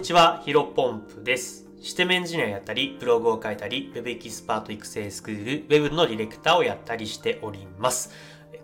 にちは、ヒロポンプです。システムエンジニアやったり、ブログを書いたり、Web エキスパート育成スクール、Web のディレクターをやったりしております。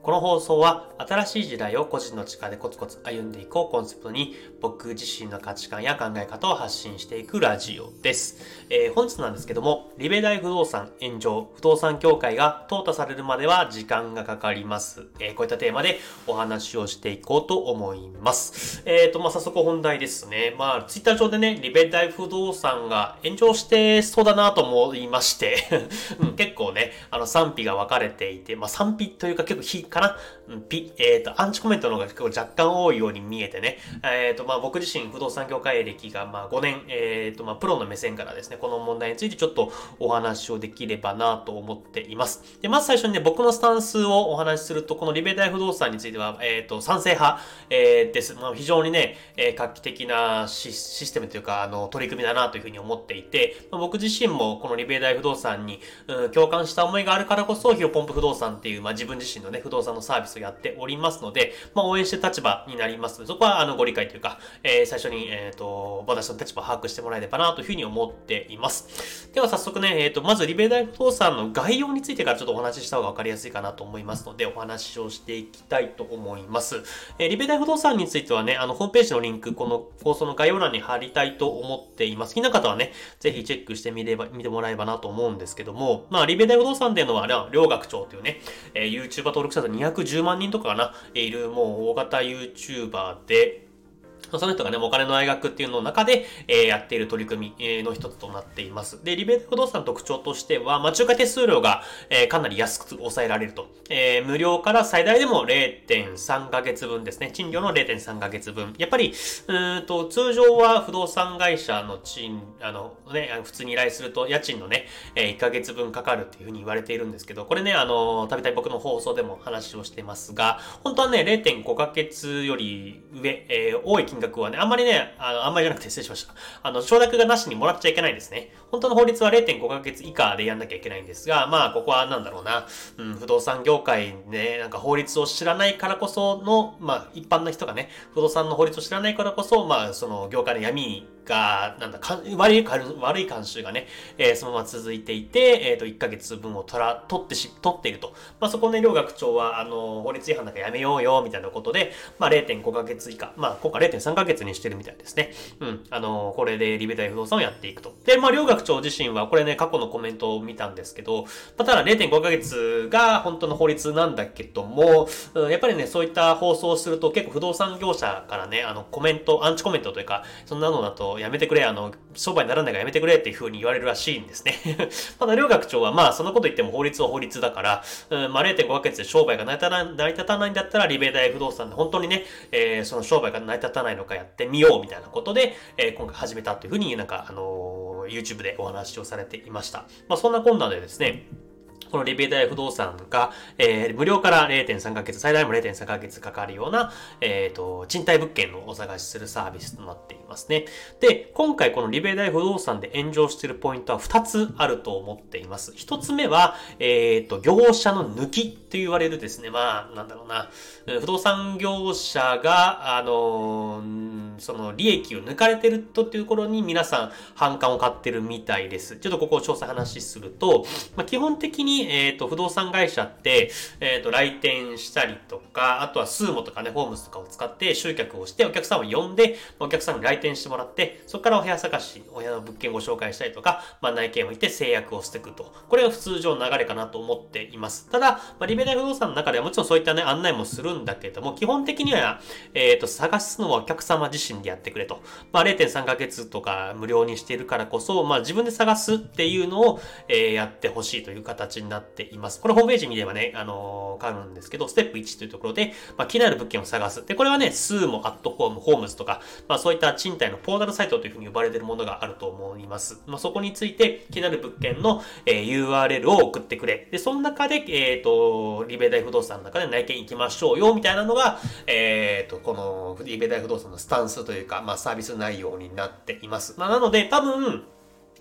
この放送は新しい時代を個人の力でコツコツ歩んでいこうコンセプトに僕自身の価値観や考え方を発信していくラジオです。えー本日なんですけども、リベ大不動産炎上、不動産業界が淘汰されるまでは時間がかかります。えーこういったテーマでお話をしていこうと思います。えっ、と、まあ、早速本題ですね。まあ、ツイッター上でね、リベ大不動産が炎上してそうだなと思いまして、うん結構ね、あの賛否が分かれていて、まあ、賛否というか結構非かな、うん、ピ、えっ、と、アンチコメントの方が結構若干多いように見えてね、えっ、と、まあ、僕自身不動産業界歴がまあ5年、えっ、と、まあ、プロの目線からですね、この問題についてちょっとお話をできればなと思っています。で、まず最初にね、僕のスタンスをお話しすると、このリベ大不動産については、えっ、と、賛成派、えーです。まあ、非常にね、えー画期的なシシステムというか、あの、取り組みだなというふうに思っていて、まあ、僕自身もこのリベ大不動産に、うん、共感した思いがあるからこそ、ヒロポンプ不動産っていう、まあ、自分自身のね、不動産のサービスをやっておりますので、まあ、応援してる立場になりますので、そこは、あの、ご理解というか、えー最初に、えっ、と、私の立場を把握してもらえればなというふうに思っています。では、早速ね、えっ、と、まず、リベ大不動産の概要についてからちょっとお話しした方が分かりやすいかなと思いますので、お話をしていきたいと思います。えーリベ大不動産についてはね、あの、ホームページのリンク、この放送の概要欄に貼りたいと思っています。好きな方はね、ぜひチェックしてみれば、見てもらえればなと思うんですけども、まあ、リベ大不動産っていうのは、ね、両学長というね、えー YouTuber 登録者数210万人とかかな、えいるもう大型 YouTuber で、その人がね、お金の大学っていうの中で、えーやっている取り組みえーの一つとなっています。で、リベート不動産の特徴としては、まあ、仲介手数料が、えーかなり安く抑えられると。えー無料から最大でも0.3ヶ月分ですね。賃料の0.3ヶ月分。やっぱり、うんと、通常は不動産会社の賃、あの、ね、普通に依頼すると家賃のね、えー1ヶ月分かかるっていうふうに言われているんですけど、これね、あの、たびたび僕の放送でも話をしてますが、本当はね、0.5ヶ月より上、えー多い金額はね、あんまりね、あの、あんまりじゃなくて失礼しました。あの、承諾がなしにもらっちゃいけないんですね。本当の法律は0.5ヶ月以下でやんなきゃいけないんですが、まあ、ここはなんだろうな、うん、不動産業界ね、なんか法律を知らないからこその、まあ、一般の人がね、不動産の法律を知らないからこそ、まあ、その業界の闇にが、なんだ、か悪い、悪い慣習がね、えーそのまま続いていて、えっ、と、1ヶ月分を取ら、取ってし、取っていると。まあ、そこね、両学長は、あの、法律違反なんかやめようよ、みたいなことで、まあ、0.5ヶ月以下、まあ、今回0.3ヶ月にしてるみたいですね。うん。あの、これでリベ大不動産をやっていくと。で、まあ、両学長自身は、これね、過去のコメントを見たんですけど、まあ、ただ0.5ヶ月が本当の法律なんだけども、うんやっぱりね、そういった放送をすると結構不動産業者からね、あの、コメント、アンチコメントというか、そんなのだとやめてくれ、あの、商売にならないからやめてくれっていう風に言われるらしいんですね。ただ、両学長は、まあ、そのこと言っても法律は法律だから、うん、まあ、0.5ヶ月で商売が成り立たない成り立たないんだったら、リベ大不動産で本当にね、えーその商売が成り立たないのかやってみようみたいなことで、えー今回始めたという風になんか、あのー YouTube でお話をされていました。まあ、そんな困難でですね、このリベ大不動産が、えー無料から0.3ヶ月、最大も0.3ヶ月かかるような、えっ、と、賃貸物件のお探しするサービスとなっていますね。で、今回このリベ大不動産で炎上しているポイントは2つあると思っています。1つ目は、えっ、と、業者の抜きと言われるですね、まあ、なんだろうな、不動産業者が、あのその利益を抜かれてるとっていうところに皆さん反感を買ってるみたいです。ちょっとここを詳細話すると、まあ、基本的に、えっ、と、不動産会社って、えっ、と、来店したりとか、あとはスーモとかね、ホームズとかを使って集客をして、お客さんを呼んで、お客さんに来店してもらって、そこからお部屋探し、お部屋の物件をご紹介したりとか、まあ、内見を行って制約をしていくと。これが普通上の流れかなと思っています。ただ、まあ、リベラル不動産の中ではもちろんそういったね、案内もするんだけども、基本的には、えっ、と、探すのはお客様自身でやってくれと。まあ、0.3ヶ月とか無料にしているからこそ、まあ、自分で探すっていうのを、えーやってほしいという形にになっています。これホームページ見ればね、あのー、変わるんですけど、ステップ1というところで、まあ、気になる物件を探す。で、これはね、スーモ、アットホーム、ホームズとか、まあ、そういった賃貸のポータルサイトというふうに呼ばれているものがあると思います。まあ、そこについて気になる物件の、えー URL を送ってくれ。で、その中で、えっ、と、リベ大不動産の中で内見行きましょうよ、みたいなのが、えっ、と、このリベ大不動産のスタンスというか、まあ、サービス内容になっています。まあ、なので、多分、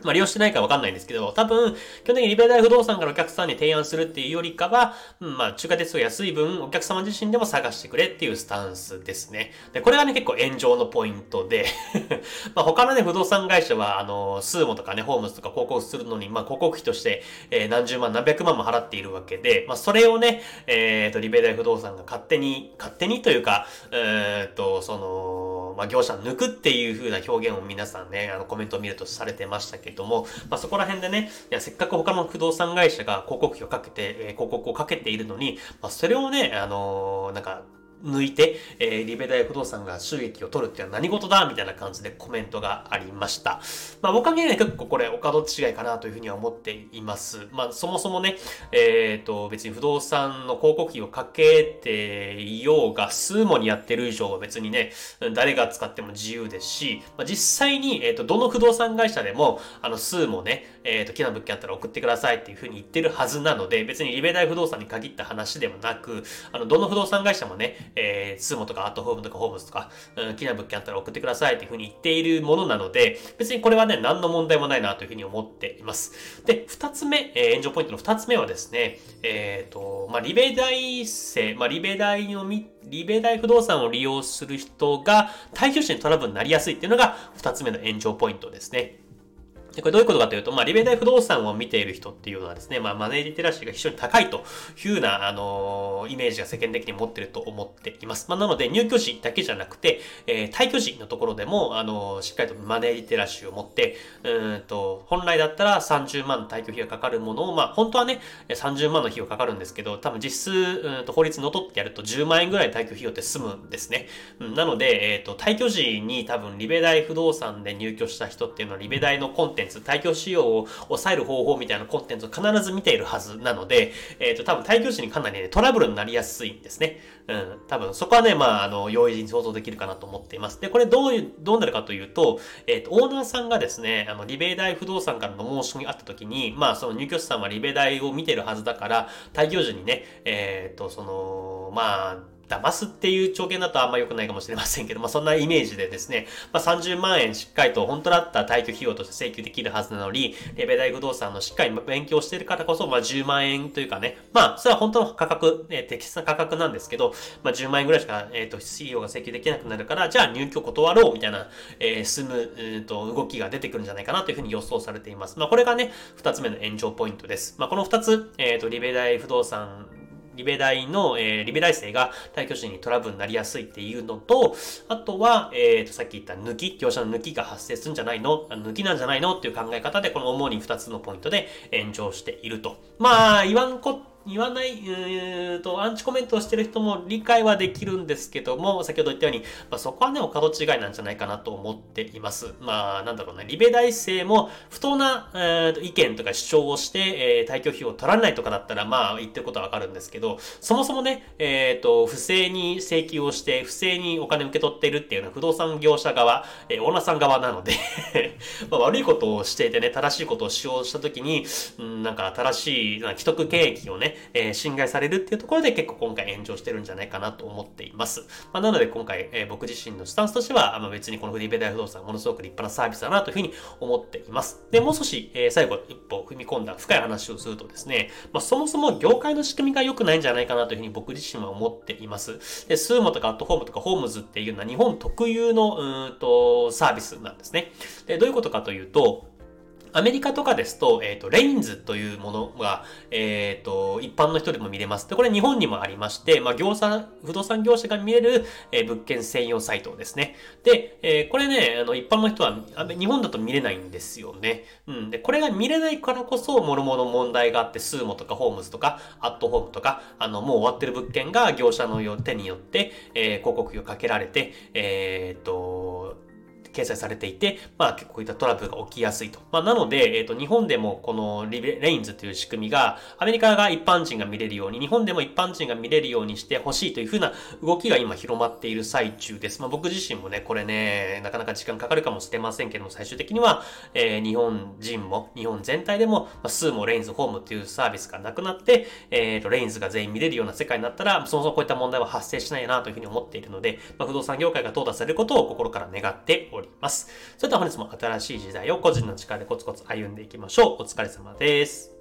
まあ、利用してないかわかんないんですけど、多分、基本的にリベ大不動産からお客さんに提案するっていうよりかは、うん、まあ、中華鉄道安い分、お客様自身でも探してくれっていうスタンスですね。で、これがね、結構炎上のポイントで まあ、他のね、不動産会社は、あの、スーモとかね、ホームズとか広告するのに、まあ、広告費として、えー、何十万、何百万も払っているわけで、まあ、それをね、えっ、ー、と、リベ大不動産が勝手に、勝手にというか、えっ、ー、と、その、まあ、業者抜くっていう風な表現を皆さんね、あの、コメントを見るとされてましたけどけども、まあ、そこら辺でね、いや、せっかく他の不動産会社が広告費をかけて、えー、広告をかけているのに、まあ、それをね、あのー、なんか、抜いて、えー、リベ大不動産が収益を取るっていうのは何事だみたいな感じでコメントがありました。まあ僕はね、結構これお門違いかなというふうには思っています。まあそもそもね、えっ、ー、と別に不動産の広告費をかけていようが、数もにやってる以上は別にね、誰が使っても自由ですし、まあ、実際に、えっ、ー、と、どの不動産会社でも、あの、数もね、えっ、ー、と、木な物件あったら送ってくださいっていうふうに言ってるはずなので、別にリベ大不動産に限った話でもなく、あの、どの不動産会社もね、えー、スモとかアットホームとかホームズとか、うん、気な物件あったら送ってくださいっていうふうに言っているものなので、別にこれはね、何の問題もないなというふうに思っています。で、二つ目、えー、炎上ポイントの二つ目はですね、えっ、ー、と、まあ、リベ大生、まあ、リベ大のみ、リベ大不動産を利用する人が、対局者にトラブルになりやすいっていうのが二つ目の炎上ポイントですね。で、これどういうことかというと、まあ、リベ大不動産を見ている人っていうのはですね、まあ、マネーリテラシーが非常に高いというような、あのー、イメージが世間的に持ってると思っています。まあ、なので、入居時だけじゃなくて、えー、退去時のところでも、あのー、しっかりとマネーリテラシーを持って、うんと、本来だったら30万の退去費がかかるものを、まあ、本当はね、30万の費用かかるんですけど、多分実質、うんと、法律に則ってやると10万円ぐらい退去費用って済むんですね。うん、なので、えっ、と、退去時に多分、リベ大不動産で入居した人っていうのは、リベ大のコンテンツンツ、対響仕様を抑える方法みたいなコンテンツを必ず見ているはずなので、えっ、ー、と、多分対響時にかなりね、トラブルになりやすいんですね。うん。多分、そこはね、まあ、あの、容易に想像できるかなと思っています。で、これどういう、どうなるかというと、えっ、ー、と、オーナーさんがですね、あの、リベイ大不動産からの申し込みがあった時に、まあ、その入居者さんはリベイ大を見てるはずだから、対響時にね、えっ、ー、と、その、まあ、騙すっていう条件だとあんま良くないかもしれませんけど、まあそんなイメージでですね、まあ30万円しっかりと本当だった退去費用として請求できるはずなのに、レベ大不動産のしっかり勉強している方こそ、まあ10万円というかね、まあそれは本当の価格、えー、適切な価格なんですけど、まあ10万円ぐらいしか、えっ、ー、と、費用が請求できなくなるから、じゃあ入居断ろうみたいな、えー、進む、えー、と動きが出てくるんじゃないかなというふうに予想されています。まあこれがね、二つ目の炎上ポイントです。まあこの二つ、えっ、ー、と、リベ大不動産リベ大の、えー、リベ大生が退去時にトラブルになりやすいっていうのと、あとは、えっ、ー、と、さっき言った抜き、業者の抜きが発生するんじゃないの？抜きなんじゃないの？っていう考え方で、この主に2つのポイントで炎上していると。まあ、言わんこ言わない、うーと、アンチコメントをしてる人も理解はできるんですけども、先ほど言ったように、まあ、そこはね、お門違いなんじゃないかなと思っています。まあ、なんだろうな、リベ大生も不当な、えー、意見とか主張をして、えー、退去費を取らないとかだったら、まあ、言ってることはわかるんですけど、そもそもね、えっ、ー、と、不正に請求をして、不正にお金を受け取っているっていうのは不動産業者側、えー、オーナーさん側なので まあ、悪いことをしていてね、正しいことを使用したときに、うん、なんか正しい、既得権益をね、えー、侵害されるっていうところで結構今回炎上してるんじゃないかなと思っています。まあ、なので今回、えー、僕自身のスタンスとしては、まあ、別にこのフリーベダイ不動産はものすごく立派なサービスだなというふうに思っています。で、もう少し、えー、最後一歩踏み込んだ深い話をするとですね、まあ、そもそも業界の仕組みが良くないんじゃないかなというふうに僕自身は思っています。で、スーモとかアットホームとかホームズっていうのは日本特有のうんとサービスなんですね。で、どういうことかというと、アメリカとかですと、えっ、ー、と、レインズというものが、えっ、ー、と、一般の人でも見れます。で、これ日本にもありまして、まあ、業者、不動産業者が見れる、えー、物件専用サイトですね。で、えこれね、あの、一般の人は、日本だと見れないんですよね。うん。で、これが見れないからこそ、もろもろ問題があって、スーモとかホームズとか、アットホームとか、あの、もう終わってる物件が業者の手によって、え広告費をかけられて、えっと、掲載されていて、まあこういったトラブルが起きやすいと。まあなので、えっ、ー、と、日本でもこのリベレインズという仕組みが、アメリカが一般人が見れるように、日本でも一般人が見れるようにしてほしいというふうな動きが今広まっている最中です。まあ僕自身もね、これね、なかなか時間かかるかもしれませんけども、最終的には、えー、日本人も、日本全体でも、まあ、スーもレインズホームっていうサービスがなくなって、えっ、ー、と、レインズが全員見れるような世界になったら、そもそもこういった問題は発生しないなというふうに思っているので、まあ、不動産業界が淘汰されることを心から願っております。ります。それでは本日も新しい時代を個人の力でコツコツ歩んでいきましょう。お疲れ様です。